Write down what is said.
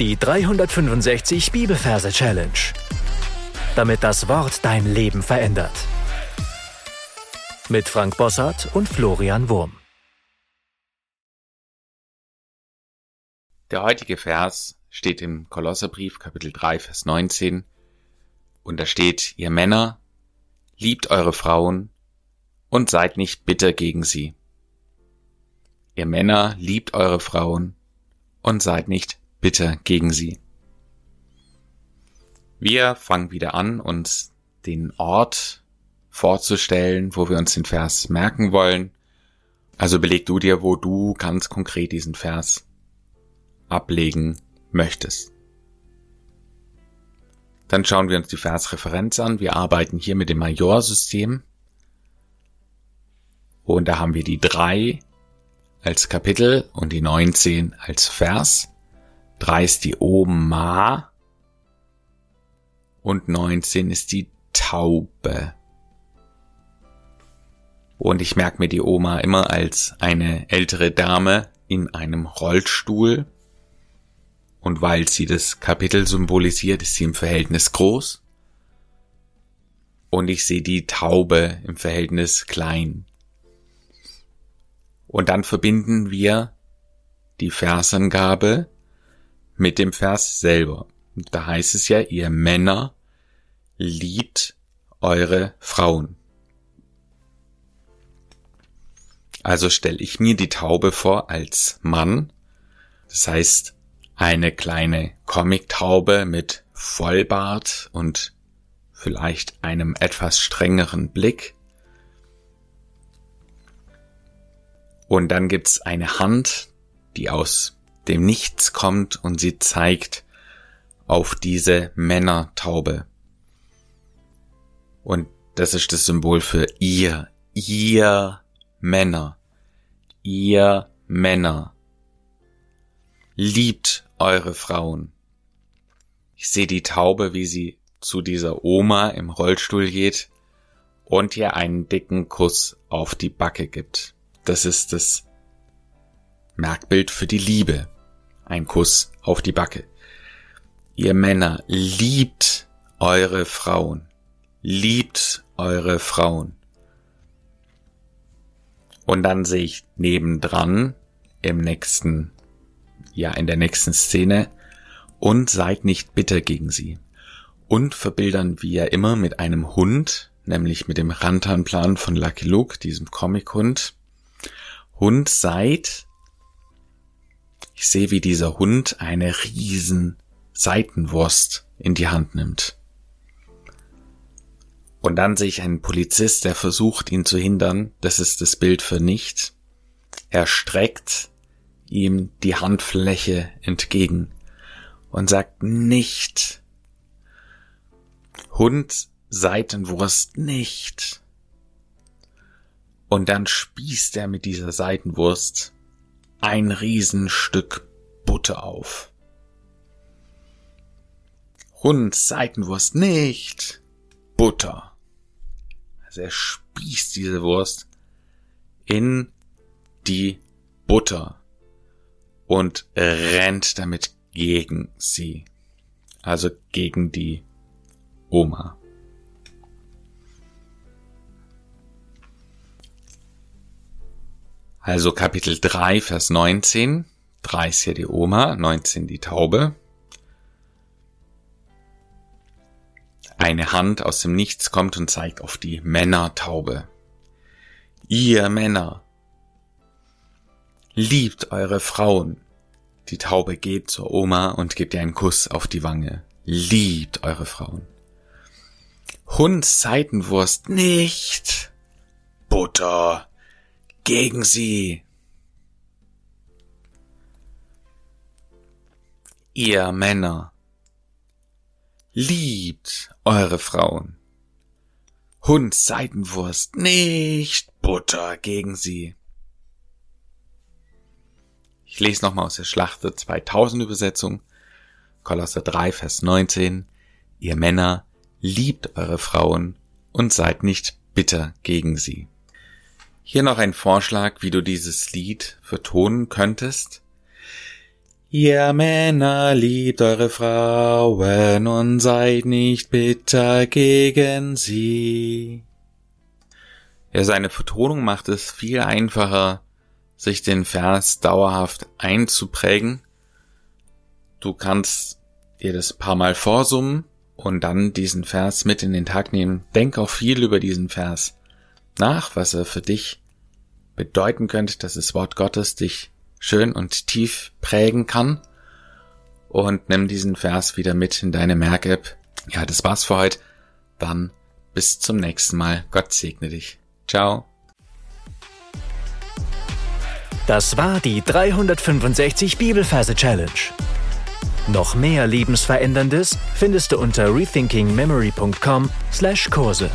Die 365 Bibelverse Challenge. Damit das Wort dein Leben verändert. Mit Frank Bossart und Florian Wurm. Der heutige Vers steht im Kolosserbrief Kapitel 3 Vers 19 und da steht, ihr Männer, liebt eure Frauen und seid nicht bitter gegen sie. Ihr Männer, liebt eure Frauen und seid nicht bitter gegen sie. Wir fangen wieder an, uns den Ort vorzustellen, wo wir uns den Vers merken wollen. Also beleg du dir, wo du ganz konkret diesen Vers ablegen möchtest. Dann schauen wir uns die Versreferenz an. Wir arbeiten hier mit dem Majorsystem. Und da haben wir die drei als Kapitel und die 19 als Vers. 3 ist die Oma und 19 ist die Taube. Und ich merke mir die Oma immer als eine ältere Dame in einem Rollstuhl. Und weil sie das Kapitel symbolisiert, ist sie im Verhältnis groß. Und ich sehe die Taube im Verhältnis klein. Und dann verbinden wir die Versangabe mit dem Vers selber. Da heißt es ja, ihr Männer liebt eure Frauen. Also stelle ich mir die Taube vor als Mann. Das heißt, eine kleine Comic-Taube mit Vollbart und vielleicht einem etwas strengeren Blick. Und dann gibt's eine Hand, die aus dem Nichts kommt und sie zeigt auf diese Männertaube. Und das ist das Symbol für ihr, ihr Männer, ihr Männer. Liebt eure Frauen. Ich sehe die Taube, wie sie zu dieser Oma im Rollstuhl geht und ihr einen dicken Kuss auf die Backe gibt. Das ist das Merkbild für die Liebe ein Kuss auf die Backe. Ihr Männer, liebt eure Frauen. Liebt eure Frauen. Und dann sehe ich nebendran im nächsten, ja, in der nächsten Szene, und seid nicht bitter gegen sie. Und verbildern wir immer mit einem Hund, nämlich mit dem Rantanplan von Lucky Luke, diesem Comic-Hund. Hund seid ich sehe, wie dieser Hund eine riesen Seitenwurst in die Hand nimmt. Und dann sehe ich einen Polizist, der versucht, ihn zu hindern. Das ist das Bild für nicht. Er streckt ihm die Handfläche entgegen und sagt nicht. Hund, Seitenwurst nicht. Und dann spießt er mit dieser Seitenwurst ein Riesenstück Butter auf. Hund, Seitenwurst nicht. Butter. Also er spießt diese Wurst in die Butter und rennt damit gegen sie. Also gegen die Oma. Also Kapitel 3, Vers 19. 3 ist hier die Oma, 19 die Taube. Eine Hand aus dem Nichts kommt und zeigt auf die Männertaube. Ihr Männer, liebt eure Frauen. Die Taube geht zur Oma und gibt ihr einen Kuss auf die Wange. Liebt eure Frauen. Hund Seitenwurst nicht. Butter gegen sie. Ihr Männer, liebt eure Frauen. Hund Seidenwurst, nicht Butter gegen sie. Ich lese nochmal aus der Schlachte 2000 Übersetzung, Kolosser 3, Vers 19. Ihr Männer, liebt eure Frauen und seid nicht bitter gegen sie. Hier noch ein Vorschlag, wie du dieses Lied vertonen könntest. Ihr Männer liebt eure Frauen und seid nicht bitter gegen sie. Ja, seine Vertonung macht es viel einfacher, sich den Vers dauerhaft einzuprägen. Du kannst dir das paar Mal vorsummen und dann diesen Vers mit in den Tag nehmen. Denk auch viel über diesen Vers nach, was er für dich bedeuten könnte, dass das Wort Gottes dich schön und tief prägen kann. Und nimm diesen Vers wieder mit in deine Merk-App. Ja, das war's für heute. Dann bis zum nächsten Mal. Gott segne dich. Ciao. Das war die 365 Bibelferse Challenge. Noch mehr Lebensveränderndes findest du unter rethinkingmemory.com/Kurse.